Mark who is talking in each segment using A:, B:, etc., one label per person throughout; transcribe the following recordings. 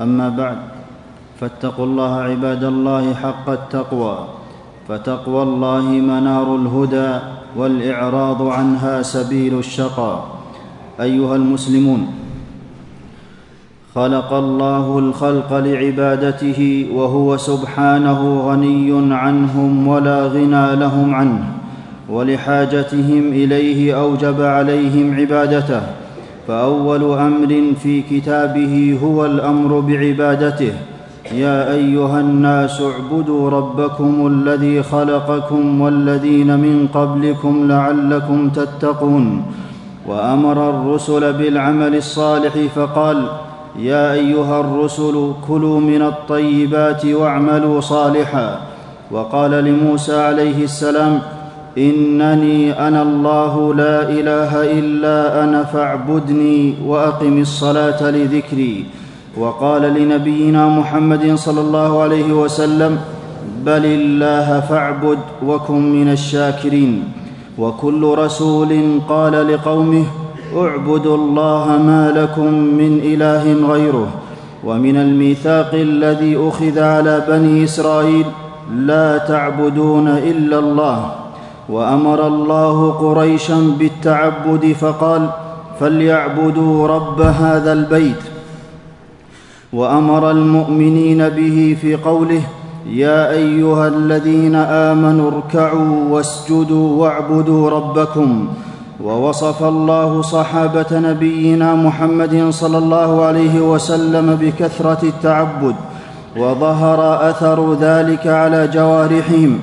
A: أما بعد فاتقوا الله عباد الله حق التقوى فتقوى الله منار الهدى والإعراض عنها سبيل الشقى. أيها المسلمون خلق الله الخلق لعبادته وهو سبحانه غني عنهم ولا غنى لهم عنه ولحاجتهم إليه أوجب عليهم عبادته. فأول أمر في كتابه هو الأمر بعبادته. يا أيها الناس اعبدوا ربكم الذي خلقكم والذين من قبلكم لعلكم تتقون. وأمر الرسل بالعمل الصالح فقال يا أيها الرسل كلوا من الطيبات واعملوا صالحا. وقال لموسى عليه السلام إنني أنا الله لا إله إلا أنا فاعبدني وأقم الصلاة لذكري. وقال لنبينا محمد صلى الله عليه وسلم بل الله فاعبد وكن من الشاكرين. وكل رسول قال لقومه اعبدوا الله ما لكم من إله غيره. ومن الميثاق الذي أخذ على بني إسرائيل لا تعبدون إلا الله. وأمر الله قريشا بالتعبد فقال فليعبدوا رب هذا البيت. وأمر المؤمنين به في قوله يا أيها الذين آمنوا اركعوا واسجدوا واعبدوا ربكم. ووصف الله صحابة نبينا محمد صلى الله عليه وسلم بكثرة التعبد وظهر أثر ذلك على جوارحهم.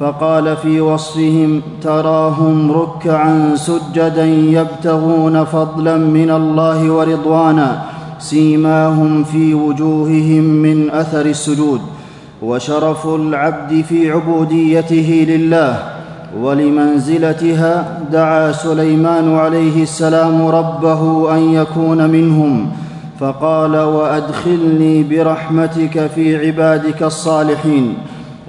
A: فقال في وصفهم تراهم ركعا سجدا يبتغون فضلا من الله ورضوانا سيماهم في وجوههم من أثر السجود. وشرف العبد في عبوديته لله ولمنزلتها دعا سليمان عليه السلام ربه أن يكون منهم. فقال وأدخلني برحمتك في عبادك الصالحين.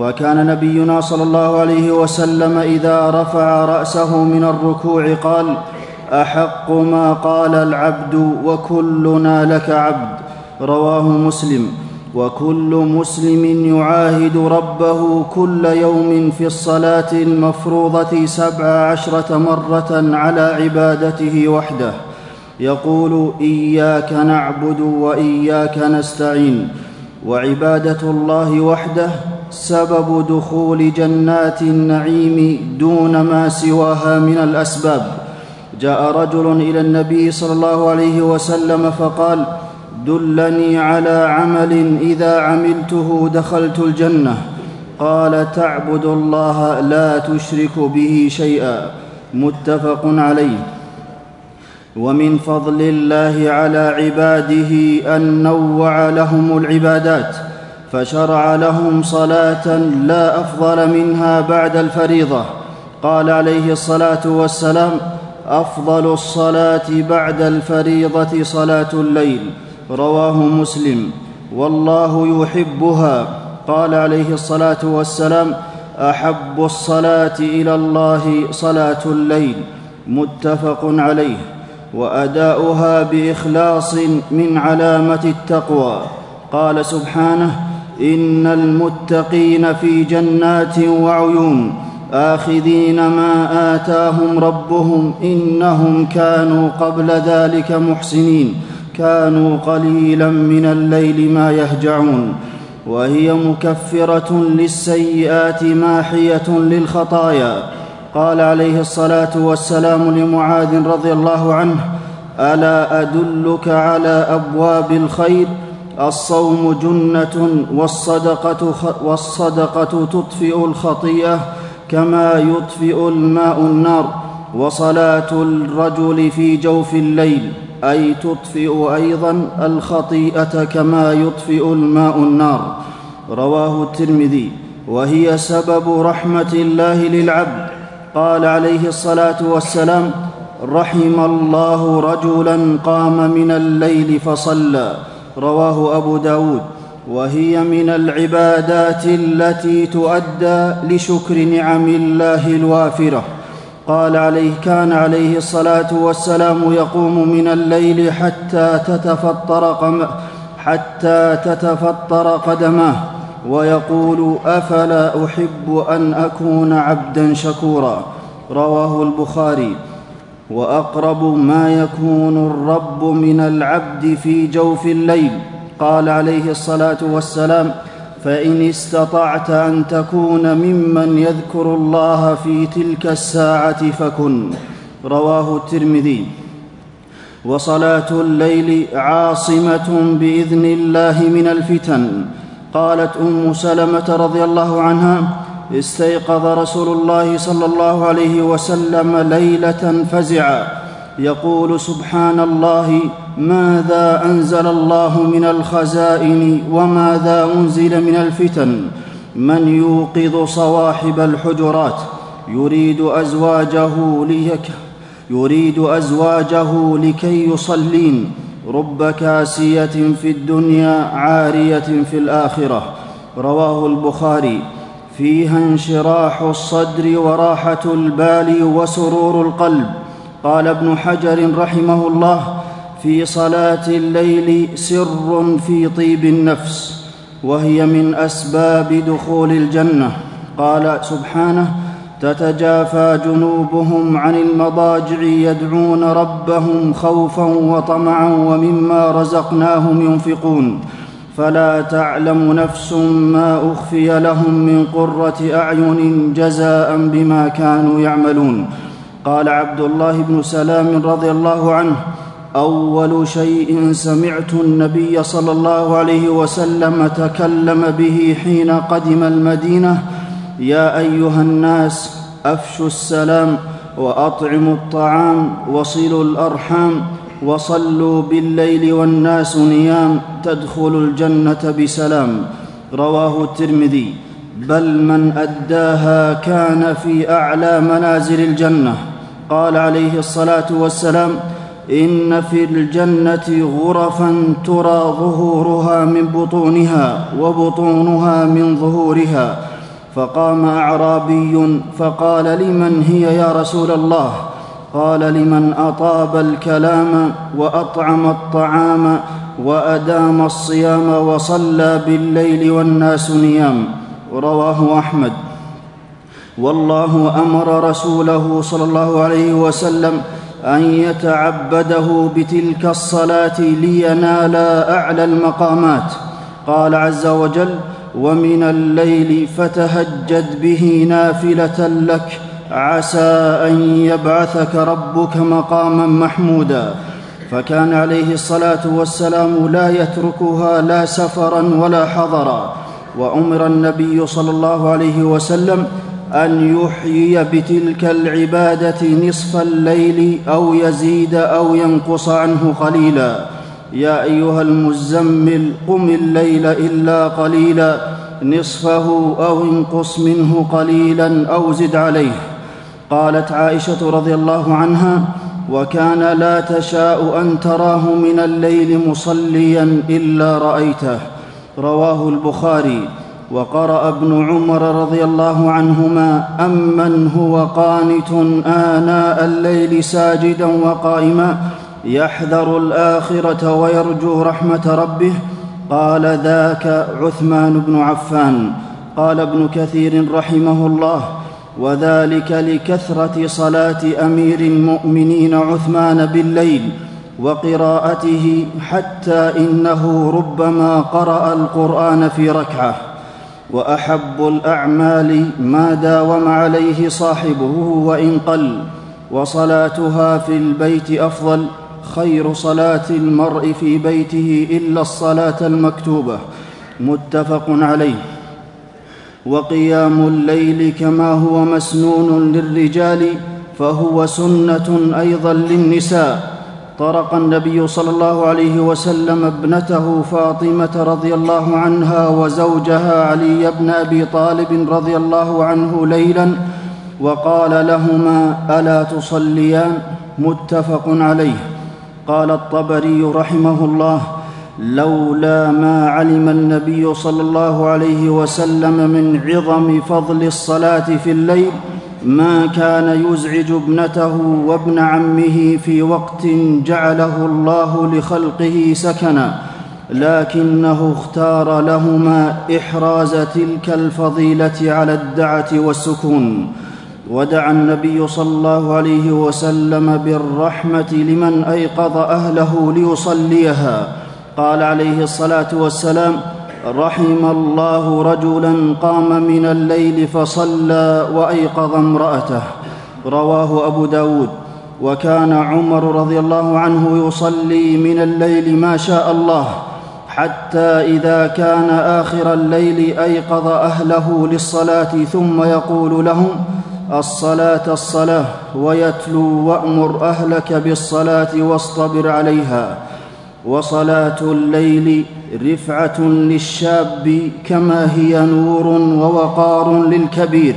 A: وكان نبينا صلى الله عليه وسلم إذا رفع رأسه من الركوع قال أحق ما قال العبد وكلنا لك عبد. رواه مسلم. وكل مسلم يعاهد ربه كل يوم في الصلاة المفروضة سبع عشرة مرة على عبادته وحده. يقول إياك نعبد وإياك نستعين. وعبادة الله وحده سبب دخول جنات النعيم دون ما سواها من الأسباب. جاء رجل إلى النبي صلى الله عليه وسلم فقال دلني على عمل إذا عملته دخلت الجنة. قال تعبد الله لا تشرك به شيئا. متفق عليه. ومن فضل الله على عباده أن نوع لهم العبادات. فشرع لهم صلاة لا أفضل منها بعد الفريضة. قال عليه الصلاة والسلام أفضل الصلاة بعد الفريضة صلاة الليل. رواه مسلم. والله يحبها. قال عليه الصلاة والسلام أحب الصلاة إلى الله صلاة الليل. متفق عليه. وأداؤها بإخلاص من علامة التقوى. قال سبحانه إن المتقين في جنات وعيون آخذين ما آتاهم ربهم إنهم كانوا قبل ذلك محسنين كانوا قليلا من الليل ما يهجعون وهي مكفرة للسيئات ماحية للخطايا قال عليه الصلاة والسلام لمعاذ رضي الله عنه ألا أدلك على أبواب الخير الصوم جنة والصدقة, والصدقة تطفئ الخطيئة كما يطفئ الماء النار وصلاة الرجل في جوف الليل أي تطفئ أيضا الخطيئة كما يطفئ الماء النار. رواه الترمذي. وهي سبب رحمة الله للعبد. قال عليه الصلاة والسلام رحم الله رجلا قام من الليل فصلى. رواه أبو داود. وهي من العبادات التي تؤدى لشكر نعم الله الوافرة. قال عليه كان عليه الصلاة والسلام يقوم من الليل حتى تتفطر قم حتى تتفطر قدماه. ويقول أفلا أحب أن أكون عبدا شكورا. رواه البخاري. وأقرب ما يكون الرب من العبد في جوف الليل. قال عليه الصلاة والسلام فإن استطعت أن تكون ممن يذكر الله في تلك الساعة فكن. رواه الترمذي. وصلاة الليل عاصمة بإذن الله من الفتن. قالت أم سلمة رضي الله عنها استيقظ رسول الله صلى الله عليه وسلم ليلة فزعا. يقول سبحان الله ماذا أنزل الله من الخزائن وماذا أنزل من الفتن؟ من يوقظ صواحب الحجرات يريد أزواجه ليك يريد أزواجه لكي يصلين. رب كاسية في الدنيا عارية في الآخرة. رواه البخاري. فيها انشراح الصدر وراحة البال وسرور القلب. قال ابن حجر رحمه الله في صلاة الليل سر في طيب النفس وهي من أسباب دخول الجنة. قال سبحانه تتجافى جنوبهم عن المضاجع يدعون ربهم خوفا وطمعا ومما رزقناهم ينفقون. فلا تعلم نفس ما أخفي لهم من قرة أعين جزاء بما كانوا يعملون. قال عبد الله بن سلام رضي الله عنه أول شيء سمعت النبي صلى الله عليه وسلم تكلم به حين قدم المدينة يا أيها الناس أفشوا السلام وأطعموا الطعام وصلوا الأرحام. وصلوا بالليل والناس نيام تدخلوا الجنة بسلام. رواه الترمذي. بل من أداها كان في أعلى منازل الجنة. قال عليه الصلاة والسلام إن في الجنة غرفا ترى ظهورها من بطونها وبطونها من ظهورها. فقام أعرابي فقال لمن هي يا رسول الله؟ قال لمن أطاب الكلام وأطعم الطعام وأدام الصيام وصلى بالليل والناس نيام. رواه أحمد. والله أمر رسوله صلى الله عليه وسلم أن يتعبده بتلك الصلاة لينال أعلى المقامات. قال عز وجل ومن الليل فتهجد به نافلة لك عسى أن يبعثك ربك مقاما محمودا. فكان عليه الصلاة والسلام لا يتركها لا سفرا ولا حضرا. وأمر النبي صلى الله عليه وسلم أن يحيي بتلك العبادة نصف الليل أو يزيد أو ينقص عنه قليلا يا أيها المزمل قم الليل إلا قليلا نصفه أو انقص منه قليلا أو زد عليه. قالت عائشة رضي الله عنها وكان لا تشاء أن تراه من الليل مصليا إلا رأيته. رواه البخاري. وقرأ ابن عمر رضي الله عنهما أمن هو قانت آناء الليل ساجدا وقائما يحذر الآخرة ويرجو رحمة ربه. قال ذاك عثمان بن عفان. قال ابن كثير رحمه الله وذلك لكثرة صلاة أمير المؤمنين عثمان بالليل وقراءته حتى إنه ربما قرأ القرآن في ركعة. وأحب الأعمال ما داوم عليه صاحبه وإن قل وصلاتها في البيت أفضل خير صلاة المرء في بيته إلا الصلاة المكتوبة. متفق عليه. وقيام الليل كما هو مسنون للرجال فهو سنة أيضا للنساء. طرق النبي صلى الله عليه وسلم ابنته فاطمة رضي الله عنها وزوجها علي بن أبي طالب رضي الله عنه ليلا وقال لهما ألا تصليان؟ متفق عليه. قال الطبري رحمه الله لولا ما علم النبي صلى الله عليه وسلم من عظم فضل الصلاة في الليل ما كان يزعج ابنته وابن عمه في وقت جعله الله لخلقه سكنا لكنه اختار لهما إحراز تلك الفضيلة على الدعة والسكون. ودعا النبي صلى الله عليه وسلم بالرحمة لمن أيقظ أهله ليصليها. قال عليه الصلاة والسلام رحم الله رجلا قام من الليل فصلى وأيقظ امرأته. رواه أبو داود. وكان عمر رضي الله عنه يصلي من الليل ما شاء الله حتى إذا كان آخر الليل أيقظ أهله للصلاة ثم يقول لهم الصلاة الصلاة ويتلو وأمر أهلك بالصلاة واصطبر عليها. وصلاة الليل رفعة للشاب كما هي نور ووقار للكبير.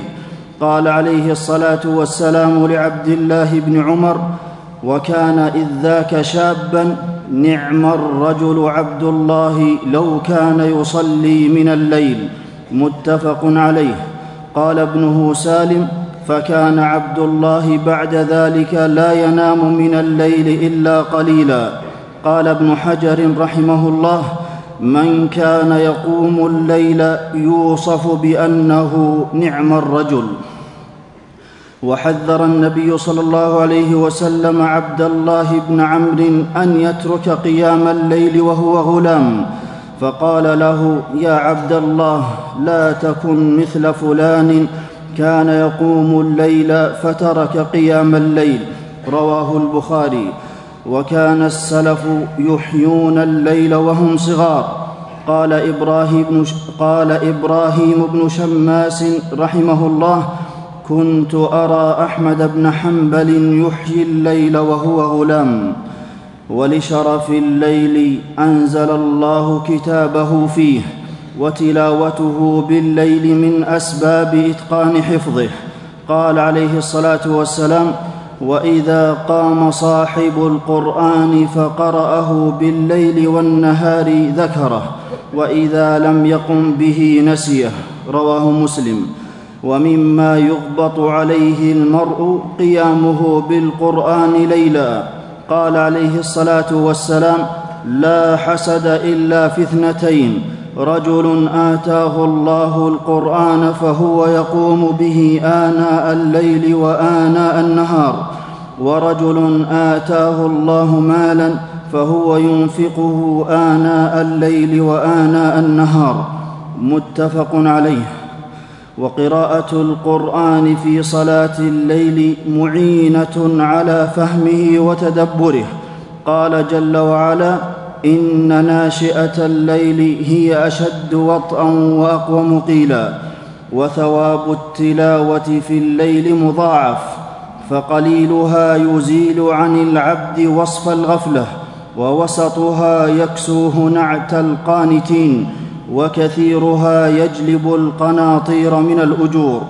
A: قال عليه الصلاة والسلام لعبد الله بن عمر وكان إذ ذاك شابا نعم الرجل عبد الله لو كان يصلي من الليل متفق عليه. قال ابنه سالم فكان عبد الله بعد ذلك لا ينام من الليل إلا قليلا قال ابن حجر رحمه الله من كان يقوم الليل يوصف بأنه نعم الرجل. وحذر النبي صلى الله عليه وسلم عبد الله بن عمرو أن يترك قيام الليل وهو غلام فقال له يا عبد الله لا تكن مثل فلان كان يقوم الليل فترك قيام الليل. رواه البخاري. وكان السلف يحيون الليل وهم صغار. قال إبراهيم بن, قال إبراهيم بن شماس رحمه الله كنت أرى أحمد بن حنبل يحيي الليل وهو غلام ولشرف الليل أنزل الله كتابه فيه وتلاوته بالليل من أسباب إتقان حفظه. قال عليه الصلاة والسلام وإذا قام صاحب القرآن فقرأه بالليل والنهار ذكره وإذا لم يقم به نسيه رواه مسلم. ومما يغبط عليه المرء قيامه بالقرآن ليلا. قال عليه الصلاة والسلام لا حسد إلا في اثنتين. رجل آتاه الله القرآن فهو يقوم به آناء الليل وآناء النهار. ورجل آتاه الله مالا فهو ينفقه آناء الليل وآناء النهار. متفق عليه. وقراءة القرآن في صلاة الليل معينة على فهمه وتدبره. قال جل وعلا إن ناشئة الليل هي أشد وطئا وأقوم قيلا وثواب التلاوة في الليل مضاعف فقليلها يزيل عن العبد وصف الغفلة ووسطها يكسوه نعت القانتين وكثيرها يجلب القناطير من الأجور.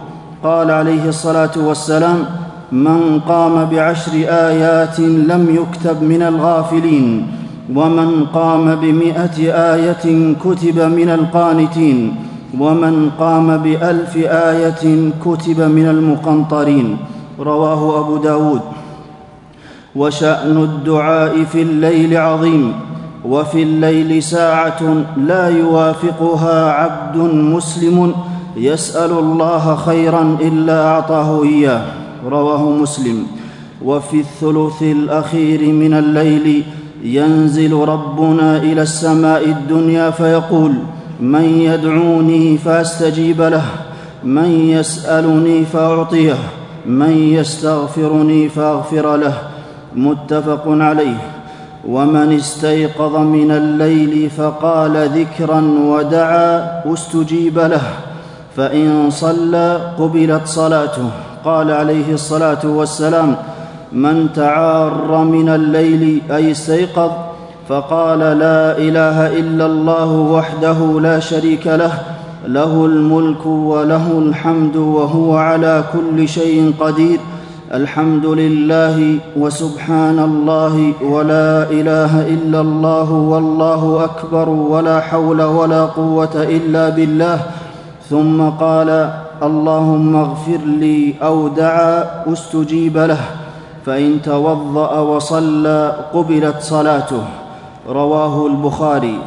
A: قال عليه الصلاة والسلام من قام بعشر آيات لم يكتب من الغافلين ومن قام بمائه آية كتب من القانتين ومن قام بألف آية كتب من المقنطرين. رواه أبو داود. وشأن الدعاء في الليل عظيم وفي الليل ساعة لا يوافقها عبد مسلم يسأل الله خيرا إلا أعطاه إياه. رواه مسلم. وفي الثلث الأخير من الليل ينزل ربنا إلى السماء الدنيا فيقول من يدعوني فأستجيب له من يسألني فأعطيه من يستغفرني فأغفر له متفق عليه. ومن استيقظ من الليل فقال ذكرا ودعا استجيب له فإن صلى قبلت صلاته. قال عليه الصلاة والسلام من تعار من الليل أي استيقظ فقال لا إله إلا الله وحده لا شريك له له الملك وله الحمد وهو على كل شيء قدير. الحمد لله وسبحان الله ولا إله إلا الله والله أكبر ولا حول ولا قوة إلا بالله. ثم قال اللهم اغفر لي أو دعا أستجيب له. فإن توضأ وصلى قبلت صلاته رواه البخاري.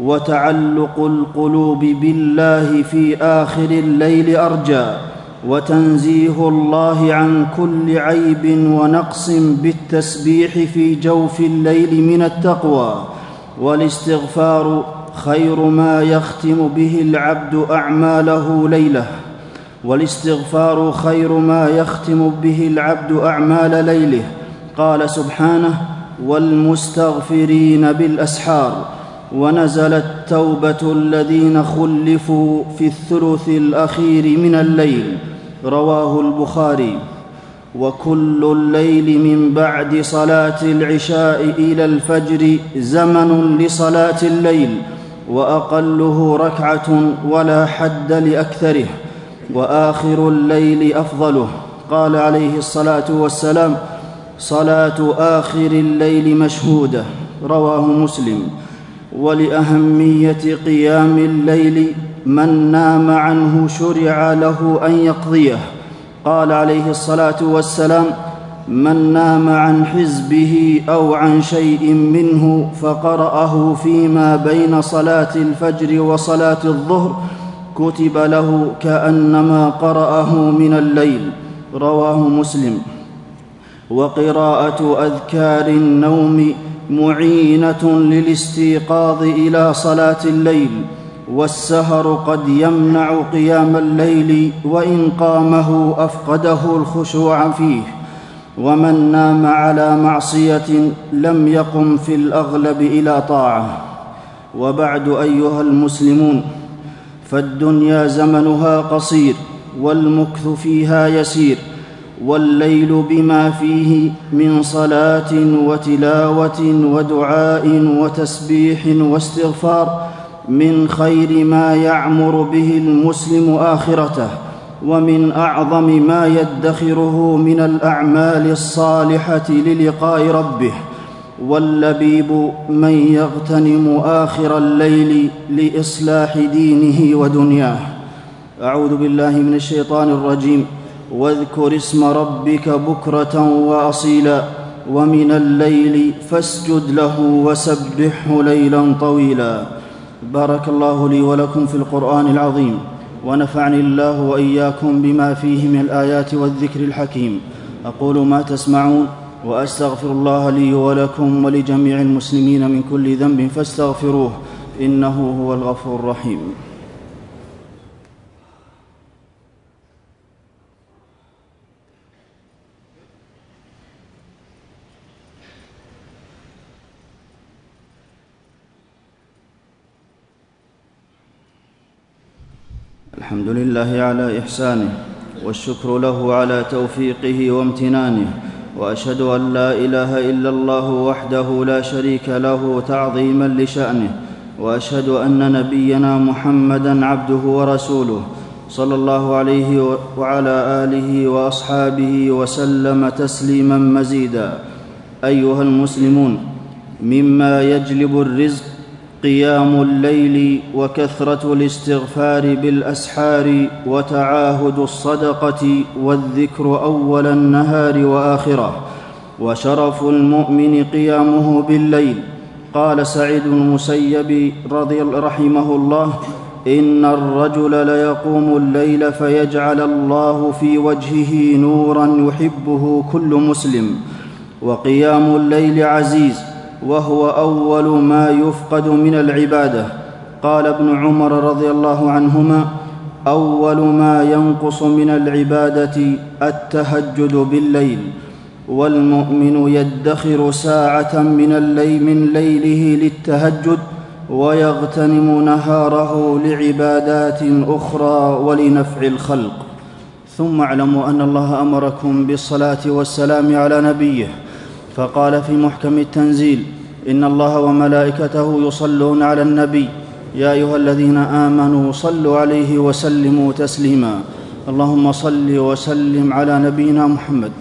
A: وتعلق القلوب بالله في آخر الليل أرجى وتنزيه الله عن كل عيب ونقص بالتسبيح في جوف الليل من التقوى. والاستغفار خير ما يختم به العبد أعماله ليلة. والاستغفار خير ما يختم به العبد أعمال ليله. قال سبحانه والمستغفرين بالأسحار. ونزلت توبه الذين خلفوا في الثلث الأخير من الليل. رواه البخاري وكل الليل من بعد صلاة العشاء إلى الفجر زمن لصلاة الليل وأقله ركعة ولا حد لأكثره. وآخر الليل أفضله. قال عليه الصلاة والسلام صلاة آخر الليل مشهودة. رواه مسلم. ولأهمية قيام الليل من نام عنه شرع له أن يقضيه. قال عليه الصلاة والسلام من نام عن حزبه أو عن شيء منه فقرأه فيما بين صلاة الفجر وصلاة الظهر كتب له كأنما قرأه من الليل. رواه مسلم. وقراءة أذكار النوم معينة للاستيقاظ إلى صلاة الليل. والسهر قد يمنع قيام الليل وإن قامه أفقده الخشوع فيه. ومن نام على معصية لم يقم في الأغلب إلى طاعة. وبعد أيها المسلمون. فالدنيا زمنها قصير والمكث فيها يسير والليل بما فيه من صلاة وتلاوة ودعاء وتسبيح واستغفار من خير ما يعمر به المسلم آخرته ومن أعظم ما يدخره من الأعمال الصالحة للقاء ربه واللبيب من يغتنم آخر الليل لإصلاح دينه ودنياه. أعوذ بالله من الشيطان الرجيم. واذكر اسم ربك بكرة وأصيلا ومن الليل فاسجد له وسبحه ليلا طويلا. بارك الله لي ولكم في القرآن العظيم. ونفعني الله وإياكم بما فيه من الآيات والذكر الحكيم. أقول ما تسمعون. وأستغفر الله لي ولكم ولجميع المسلمين من كل ذنب فاستغفروه إنه هو الغفور الرحيم. الحمد لله على إحسانه والشكر له على توفيقه وامتنانه وأشهد أن لا إله إلا الله وحده لا شريك له تعظيما لشأنه وأشهد أن نبينا محمدا عبده ورسوله صلى الله عليه وعلى آله وأصحابه وسلم تسليما مزيدا. أيها المسلمون مما يجلب الرزق قيام الليل وكثرة الاستغفار بالأسحار وتعاهد الصدقة والذكر أول النهار وآخره وشرف المؤمن قيامه بالليل. قال سعيد المسيب رضي رحمه الله إن الرجل ليقوم الليل فيجعل الله في وجهه نورا يحبه كل مسلم. وقيام الليل عزيز وهو أول ما يفقد من العبادة. قال ابن عمر رضي الله عنهما أول ما ينقص من العبادة التهجد بالليل والمؤمن يدخر ساعة من الليل من ليله للتهجد ويغتنم نهاره لعبادات أخرى ولنفع الخلق. ثم اعلموا أن الله أمركم بالصلاة والسلام على نبيه. فقال في محكم التنزيل إن الله وملائكته يصلون على النبي يا أيها الذين آمنوا صلوا عليه وسلموا تسليما. اللهم صل وسلم على نبينا محمد.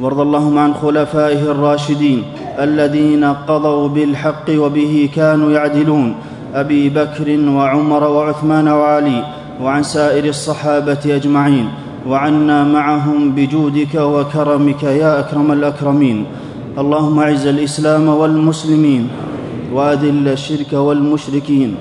A: وارض اللهم عن خلفائه الراشدين الذين قضوا بالحق وبه كانوا يعدلون أبي بكر وعمر وعثمان وعلي وعن سائر الصحابة أجمعين. وعنا معهم بجودك وكرمك يا أكرم الأكرمين. اللهم أعز الإسلام والمسلمين وأذل الشرك والمشركين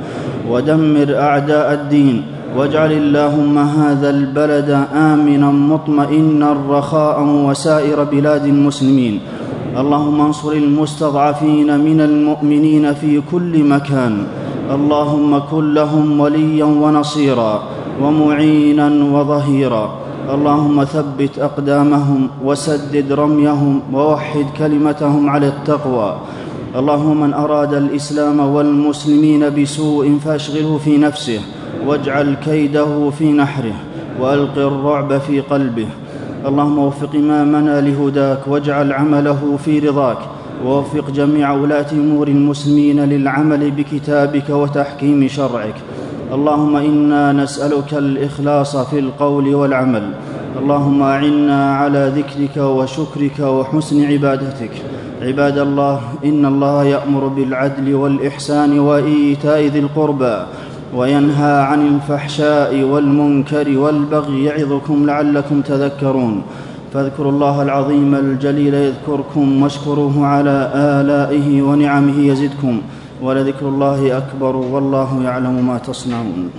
A: ودمر أعداء الدين واجعل اللهم هذا البلد آمنا مطمئنا رخاء وسائر بلاد المسلمين. اللهم انصر المستضعفين من المؤمنين في كل مكان. اللهم كن لهم وليا ونصيرا ومعينا وظهيرا. اللهم ثبت أقدامهم وسدد رميهم ووحد كلمتهم على التقوى. اللهم من أراد الإسلام والمسلمين بسوء فأشغله في نفسه واجعل كيده في نحره وألق الرعب في قلبه. اللهم وفق إمامنا لهداك واجعل عمله في رضاك. ووفق جميع ولاة أمور المسلمين للعمل بكتابك وتحكيم شرعك. اللهم إنا نسألك الإخلاص في القول والعمل. اللهم أعنا على ذكرك وشكرك وحسن عبادتك. عباد الله إن الله يأمر بالعدل والإحسان وإيتاء ذي القربى وينهى عن الفحشاء والمنكر والبغي يعظكم لعلكم تذكرون. فاذكروا الله العظيم الجليل يذكركم واشكروه على آلائه ونعمه يزدكم. ولذكر الله أكبر والله يعلم ما تصنعون